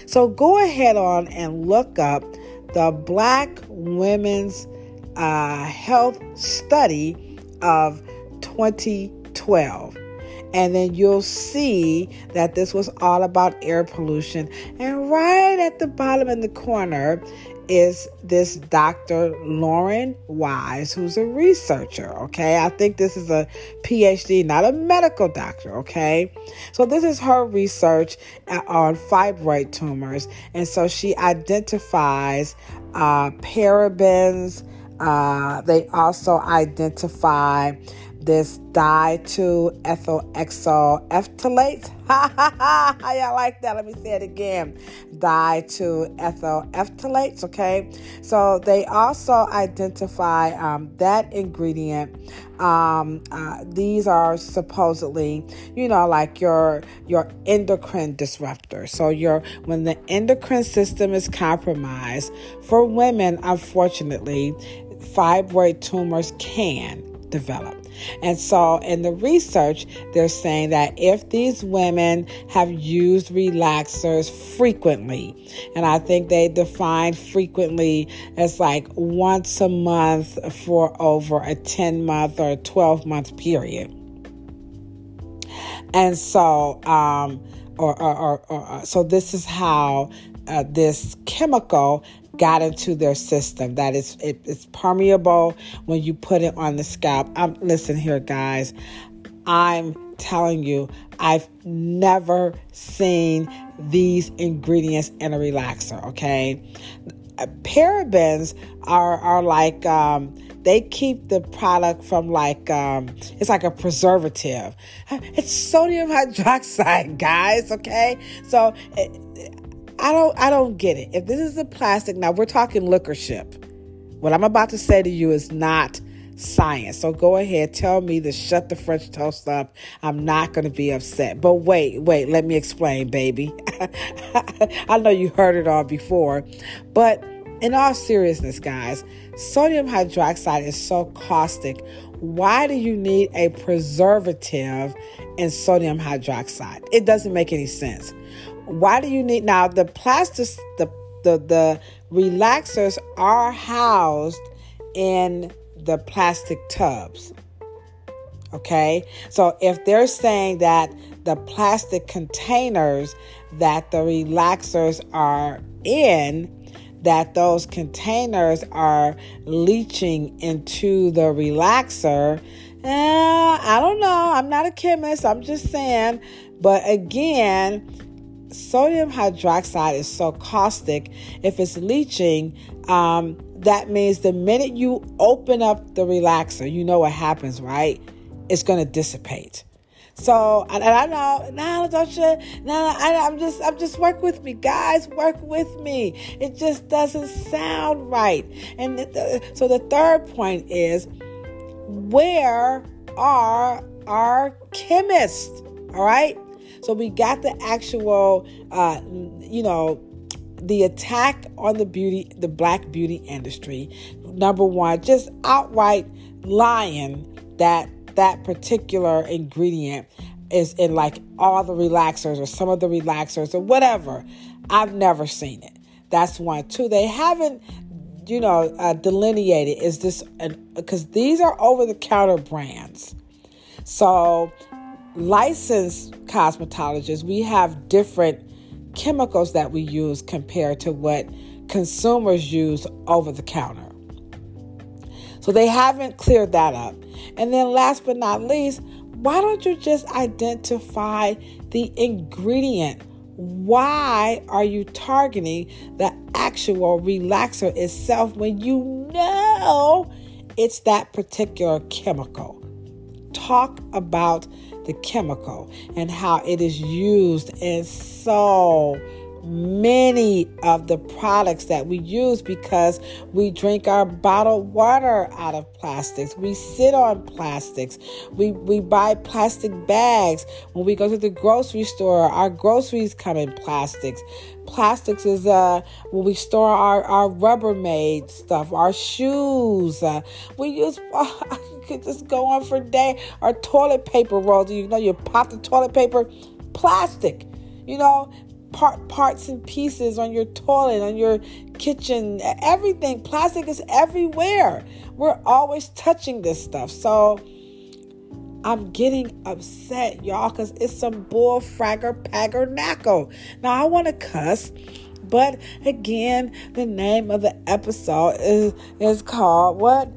So go ahead on and look up the Black Women's uh, health study of 2012. And then you'll see that this was all about air pollution. And right at the bottom in the corner is this Dr. Lauren Wise, who's a researcher. Okay, I think this is a PhD, not a medical doctor. Okay, so this is her research on fibroid tumors, and so she identifies uh, parabens uh, they also identify this di-2-ethyl-exyl phthalate. Ha ha ha! I like that. Let me say it again. Di-2-ethyl phthalates. Okay, so they also identify um, that ingredient. Um, uh, these are supposedly, you know, like your your endocrine disruptor. So your when the endocrine system is compromised for women, unfortunately, fibroid tumors can develop. And so, in the research, they're saying that if these women have used relaxers frequently, and I think they define frequently as like once a month for over a 10 month or 12 month period. And so, um, or, or, or, or uh, so this is how uh, this chemical got into their system. That is, it, it's permeable when you put it on the scalp. I'm listen here, guys. I'm telling you, I've never seen these ingredients in a relaxer. Okay, parabens are are like um, they keep the product from like um, it's like a preservative. It's sodium hydroxide, guys. Okay, so. It, I don't I don't get it. If this is a plastic, now we're talking liquor ship. What I'm about to say to you is not science. So go ahead, tell me to shut the French toast up. I'm not going to be upset. But wait, wait, let me explain, baby. I know you heard it all before. But in all seriousness, guys, sodium hydroxide is so caustic. Why do you need a preservative in sodium hydroxide? It doesn't make any sense. Why do you need now the plastic the the the relaxers are housed in the plastic tubs. Okay? So if they're saying that the plastic containers that the relaxers are in that those containers are leaching into the relaxer. Eh, I don't know. I'm not a chemist. I'm just saying. But again, sodium hydroxide is so caustic, if it's leaching, um, that means the minute you open up the relaxer, you know what happens, right? It's going to dissipate. So, and, I know, no, don't you, no, I, I'm just, I'm just work with me, guys, work with me. It just doesn't sound right. And the, so the third point is, where are our chemists? All right. So we got the actual, uh, you know, the attack on the beauty, the black beauty industry. Number one, just outright lying that that particular ingredient is in like all the relaxers or some of the relaxers or whatever. I've never seen it. That's one. Two, they haven't, you know, uh, delineated is this because these are over the counter brands. So, licensed cosmetologists, we have different chemicals that we use compared to what consumers use over the counter. So they haven't cleared that up. And then last but not least, why don't you just identify the ingredient? Why are you targeting the actual relaxer itself when you know it's that particular chemical? Talk about the chemical and how it is used in so many of the products that we use because we drink our bottled water out of plastics. We sit on plastics. We, we buy plastic bags. When we go to the grocery store, our groceries come in plastics. Plastics is uh, when we store our, our Rubbermaid stuff, our shoes. Uh, we use, could just go on for a day. Our toilet paper rolls, you know, you pop the toilet paper, plastic. You know, part parts and pieces on your toilet, on your kitchen, everything. Plastic is everywhere. We're always touching this stuff. So I'm getting upset, y'all, because it's some bull fragger pagger nacko. Now I want to cuss. But again, the name of the episode is, is called what?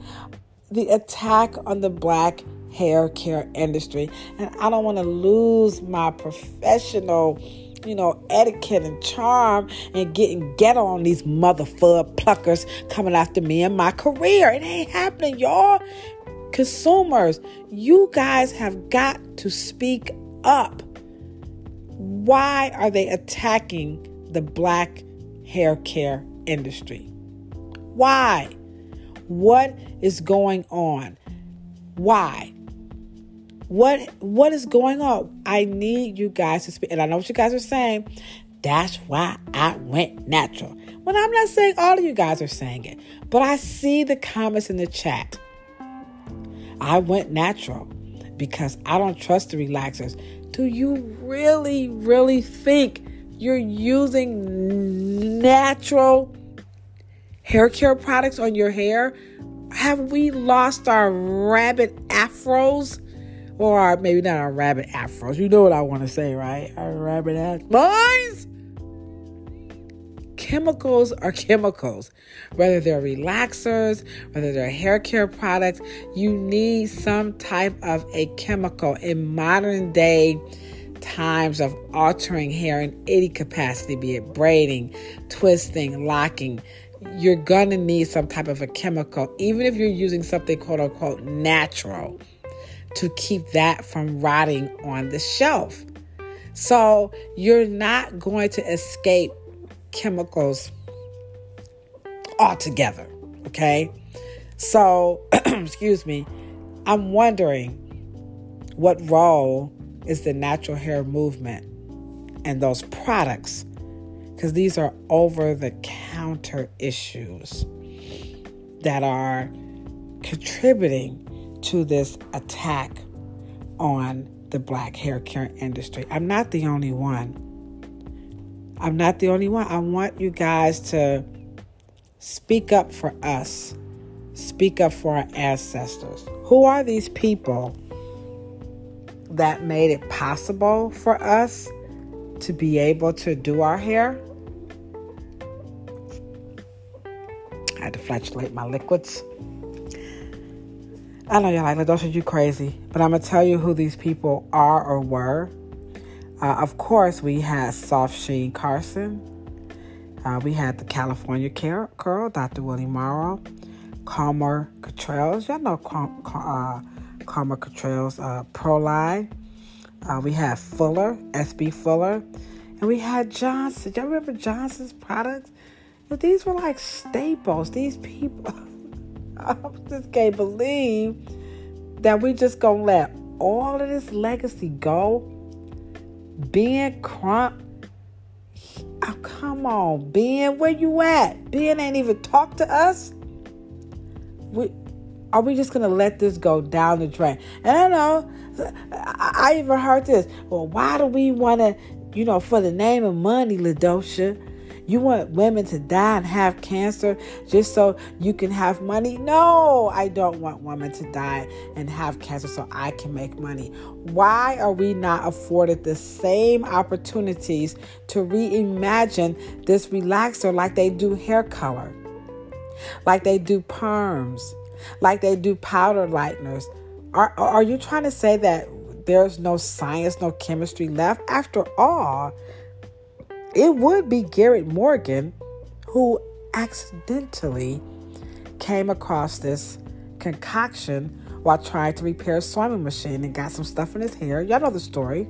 The attack on the black hair care industry. And I don't want to lose my professional you know, etiquette and charm and getting ghetto on these motherfucker pluckers coming after me in my career. It ain't happening, y'all. Consumers, you guys have got to speak up. Why are they attacking the black hair care industry? Why? What is going on? Why? What what is going on? I need you guys to speak. And I know what you guys are saying. That's why I went natural. Well, I'm not saying all of you guys are saying it, but I see the comments in the chat. I went natural because I don't trust the relaxers. Do you really, really think you're using natural hair care products on your hair? Have we lost our rabbit afros? Or maybe not our rabbit afros. You know what I want to say, right? A rabbit afros. Boys! Chemicals are chemicals. Whether they're relaxers, whether they're hair care products, you need some type of a chemical in modern day times of altering hair in any capacity, be it braiding, twisting, locking, you're gonna need some type of a chemical, even if you're using something quote unquote natural to keep that from rotting on the shelf. So you're not going to escape chemicals altogether. Okay. So, excuse me, I'm wondering what role is the natural hair movement and those products? Because these are over the counter issues that are contributing to this attack on the black hair care industry. I'm not the only one. I'm not the only one. I want you guys to speak up for us, speak up for our ancestors. Who are these people that made it possible for us to be able to do our hair? I had to flatulate my liquids. I know y'all like, are you crazy, but I'm gonna tell you who these people are or were. Uh, of course, we had Soft Sheen Carson. Uh, we had the California Curl, Dr. Willie Morrow. Comer Cottrells. Y'all know Cal- uh, Cottrells uh, Pro Line. Uh, we had Fuller, SB Fuller. And we had Johnson. Y'all remember Johnson's products? But these were like staples. These people. I just can't believe that we just gonna let all of this legacy go Ben Crump. Oh, come on, Ben, where you at? Ben ain't even talked to us. We are we just gonna let this go down the drain? And I know I, even heard this. Well, why do we want to, you know, for the name of money, Ladosha? You want women to die and have cancer just so you can have money? No, I don't want women to die and have cancer so I can make money. Why are we not afforded the same opportunities to reimagine this relaxer like they do hair color, like they do perms, like they do powder lighteners? Are, are you trying to say that there's no science, no chemistry left? After all, it would be Garrett Morgan who accidentally came across this concoction while trying to repair a sewing machine and got some stuff in his hair. Y'all know the story.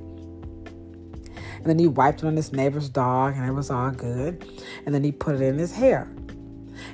And then he wiped it on his neighbor's dog and it was all good. And then he put it in his hair.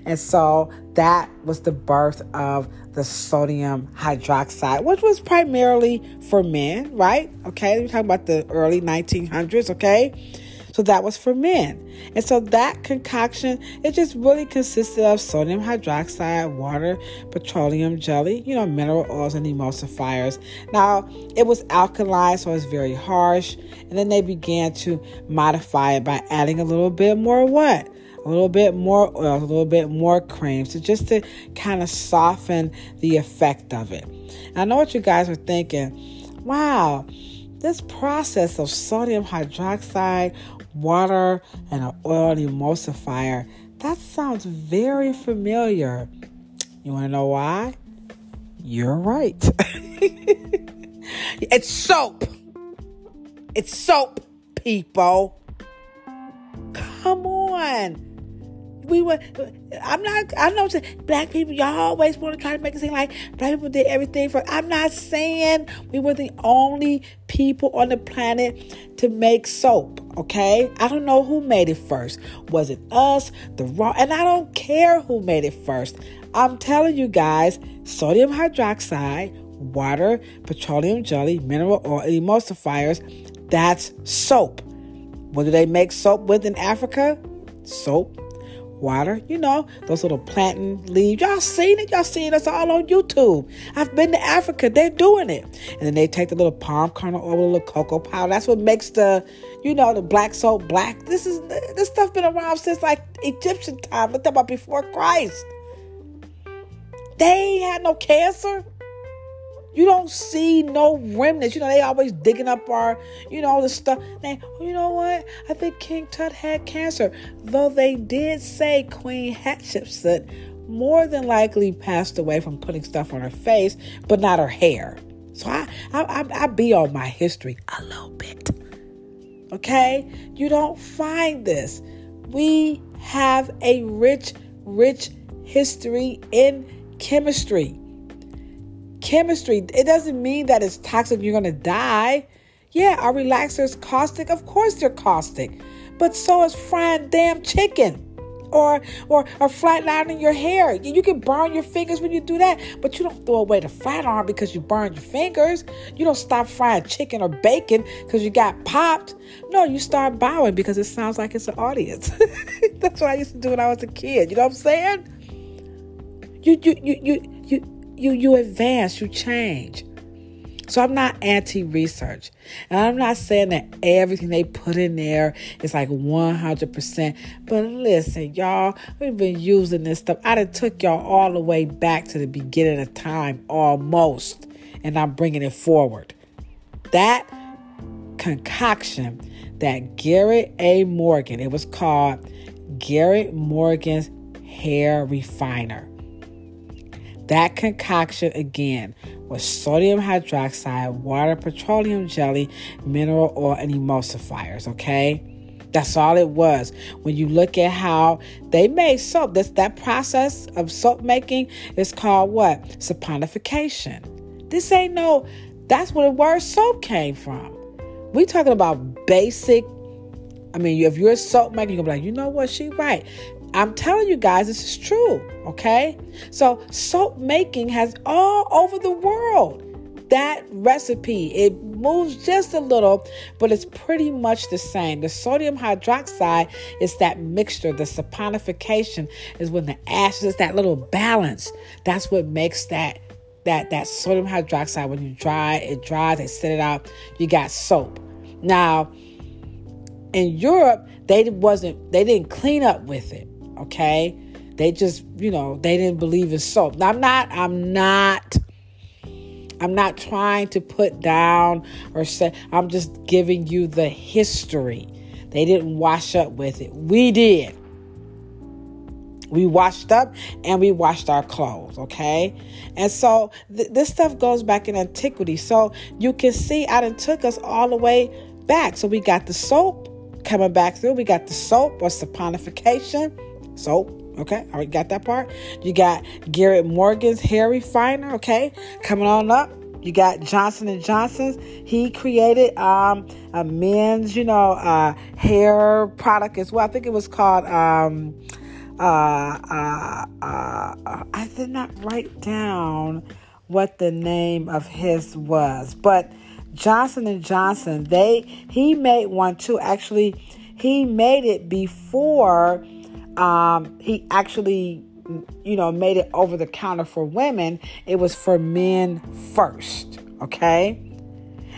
And so that was the birth of the sodium hydroxide, which was primarily for men, right? Okay, we're talking about the early 1900s, okay? So that was for men. And so that concoction, it just really consisted of sodium hydroxide, water, petroleum jelly, you know, mineral oils and emulsifiers. Now, it was alkaline, so it's very harsh. And then they began to modify it by adding a little bit more what? A little bit more oil, a little bit more cream, so just to kind of soften the effect of it. And I know what you guys are thinking. Wow, this process of sodium hydroxide, water, and an oil emulsifier, that sounds very familiar. You want to know why? You're right. it's soap. It's soap, people. Come on we were i'm not i know black people y'all always want to try to make it seem like black people did everything for i'm not saying we were the only people on the planet to make soap okay? I don't know who made it first. Was it us the raw and i don't care who made it first. I'm telling you guys sodium hydroxide water petroleum jelly mineral oil emulsifiers that's soap. What do they make soap with in africa soap water. You know, those little plantain leaves. Y'all seen it? Y'all seen us all on YouTube. I've been to Africa. They're doing it. And then they take the little palm kernel oil, a little cocoa powder. That's what makes the, you know, the black soap black. This is this stuff been around since like Egyptian time. Look about before Christ. They had no cancer. You don't see no remnants. You know, they always digging up our, you know, all the stuff. They, oh, you know what? I think King Tut had cancer. Though they did say Queen Hatshepsut more than likely passed away from putting stuff on her face, but not her hair. So I, I, I, I be on my history a little bit. Okay? You don't find this. We have a rich, rich history in chemistry chemistry. It doesn't mean that it's toxic, you're going to die. Yeah, are relaxers caustic? Of course they're caustic. But so is frying damn chicken. Or, or or flatlining your hair. You can burn your fingers when you do that, but you don't throw away the flat iron because you burned your fingers. You don't stop frying chicken or bacon because you got popped. No, you start bowing because it sounds like it's an audience. That's what I used to do when I was a kid. You know what I'm saying? You you you you you you advance, you change. So I'm not anti-research. And I'm not saying that everything they put in there is like 100%. But listen, y'all, we've been using this stuff. I done took y'all all the way back to the beginning of time almost. And I'm bringing it forward. That concoction that Garrett A. Morgan, it was called Garrett Morgan's Hair Refiner. That concoction again was sodium hydroxide, water, petroleum jelly, mineral oil, and emulsifiers. Okay. That's all it was. When you look at how they made soap, this that process of soap making is called what? Saponification. This ain't no, that's where the word soap came from. We talking about basic. I mean, if you're a soap maker, you're gonna be like, you know what, she right. I'm telling you guys, this is true, okay? So, soap making has all over the world. that recipe. It moves just a little, but it's pretty much the same. The sodium hydroxide is that mixture. The saponification is when the ashes, that little balance. That's what makes that that that sodium hydroxide when you dry it dries they set it out you got soap now in europe they wasn't they didn't clean up with it okay they just you know they didn't believe in soap now i'm not i'm not i'm not trying to put down or say i'm just giving you the history they didn't wash up with it we did we washed up and we washed our clothes, okay? And so th- this stuff goes back in antiquity. So you can see I done took us all the way back. So we got the soap coming back through. We got the soap or saponification. Soap, okay? I already got that part. You got Garrett Morgan's hair refiner, okay? Coming on up. You got Johnson and Johnson's. He created um, a men's, you know, uh, hair product as well. I think it was called um, uh, uh, uh, I did not write down what the name of his was, but Johnson and Johnson, they he made one too. Actually, he made it before um, he actually, you know, made it over the counter for women. It was for men first, okay,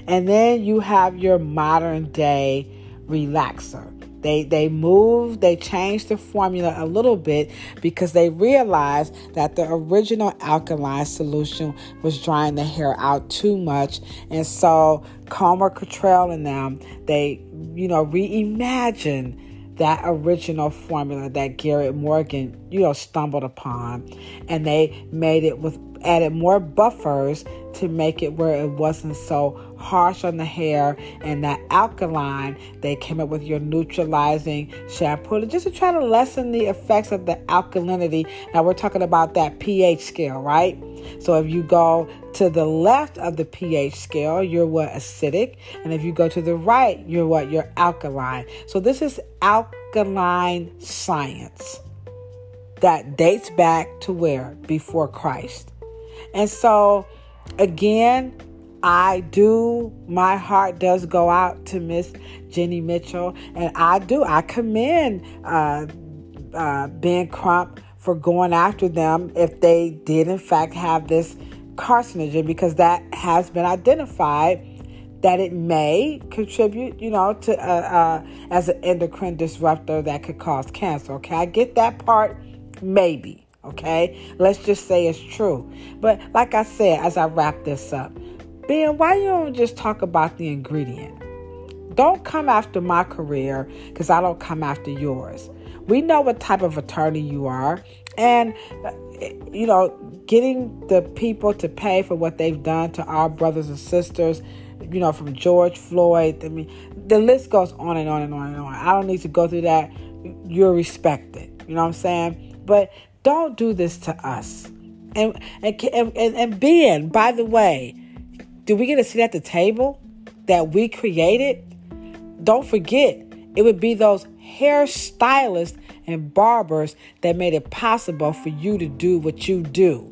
and then you have your modern day relaxer. They they moved, they changed the formula a little bit because they realized that the original alkaline solution was drying the hair out too much. And so Comer Cottrell and them, they, you know, reimagined that original formula that Garrett Morgan, you know, stumbled upon. And they made it with added more buffers to make it where it wasn't so harsh on the hair and that alkaline. They came up with your neutralizing shampoo just to try to lessen the effects of the alkalinity. Now we're talking about that ph scale right? So if you go to the left of the ph scale you're what? Acidic. And if you go to the right you're what? You're alkaline. So this is alkaline science that dates back to where? Before christ and so again, I do, my heart does go out to Miss Jenny Mitchell, and I do, I commend uh, uh, Ben Crump for going after them if they did, in fact, have this carcinogen, because that has been identified that it may contribute, you know, to uh, uh, as an endocrine disruptor that could cause cancer. Okay, I get that part, maybe. Okay, let's just say it's true. But like I said, as I wrap this up, Ben, why you don't just talk about the ingredient? Don't come after my career because I don't come after yours. We know what type of attorney you are, and you know, getting the people to pay for what they've done to our brothers and sisters you know, from George Floyd. I mean, the list goes on and on and on and on. I don't need to go through that. You're respected. You know what I'm saying? But don't do this to us. And and and, and Ben, by the way, do we get a seat at the table that we created? Don't forget, it would be those hairstylists and barbers that made it possible for you to do what you do.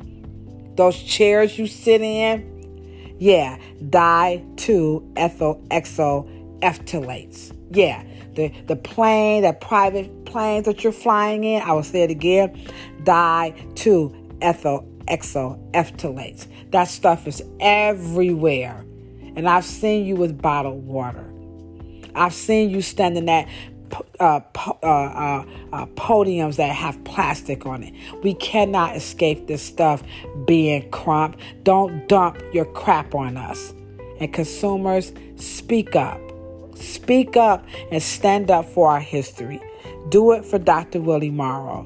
Those chairs you sit in, yeah, di 2 ethyl exo. Yeah, the, the plane, that private planes that you're flying in, I will say it again, di 2 ethyl exo. That stuff is everywhere. And I've seen you with bottled water. I've seen you standing at uh, po- uh, uh, uh, podiums that have plastic on it. We cannot escape this stuff Ben Crump. Don't dump your crap on us. And consumers, speak up. Speak up and stand up for our history. Do it for Dr. Willie Morrow.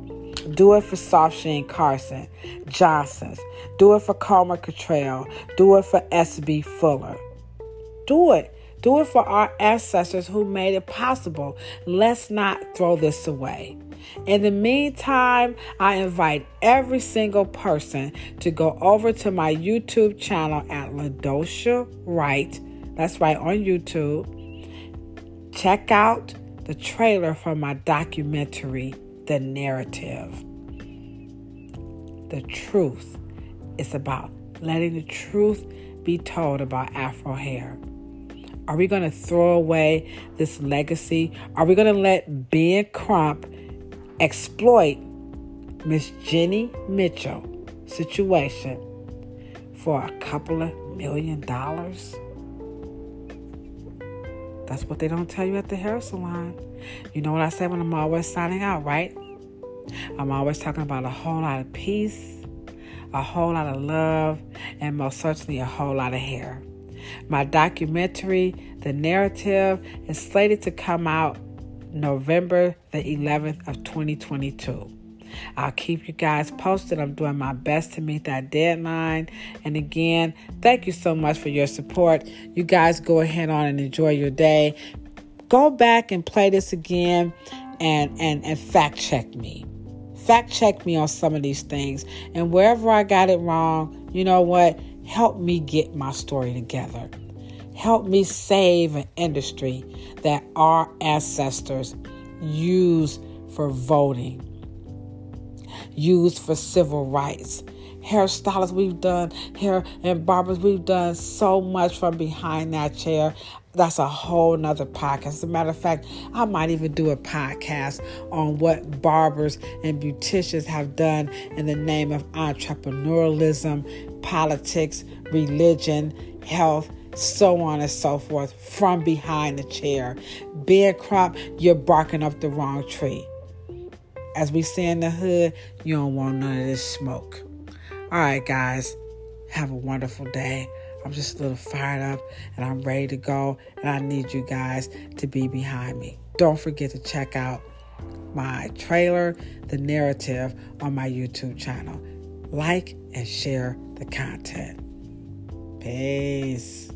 Do it for Soft Carson, Johnson's. Do it for Comer Cottrell. Do it for S.B. Fuller. Do it. Do it for our ancestors who made it possible. Let's not throw this away. In the meantime, I invite every single person to go over to my YouTube channel at LaDosha Wright. That's right on YouTube Check out the trailer for my documentary, The Narrative. The truth. It's about letting the truth be told about Afro hair? Are we going to throw away this legacy? Are we going to let Ben Crump exploit Miss Jenny Mitchell situation for a couple of million dollars? That's what they don't tell you at the hair salon. You know what I say when I'm always signing out, right? I'm always talking about a whole lot of peace, a whole lot of love, and most certainly a whole lot of hair. My documentary, The Narrative, is slated to come out November the 11th of 2022. I'll keep you guys posted. I'm doing my best to meet that deadline. And again, thank you so much for your support. You guys go ahead on and enjoy your day. Go back and play this again and and and fact check me. Fact check me on some of these things. And wherever I got it wrong, you know what? Help me get my story together. Help me save an industry that our ancestors used for voting used for civil rights. Hairstylists, we've done hair and barbers, we've done so much from behind that chair. That's a whole nother podcast. As a matter of fact, I might even do a podcast on what barbers and beauticians have done in the name of entrepreneurialism, politics, religion, health, so on and so forth from behind the chair. Ben Crump, you're barking up the wrong tree as we say in the hood, you don't want none of this smoke. All right, guys, have a wonderful day. I'm just a little fired up and I'm ready to go. And I need you guys to be behind me. Don't forget to check out my trailer, The Narrative, on my YouTube channel. Like and share the content. Peace.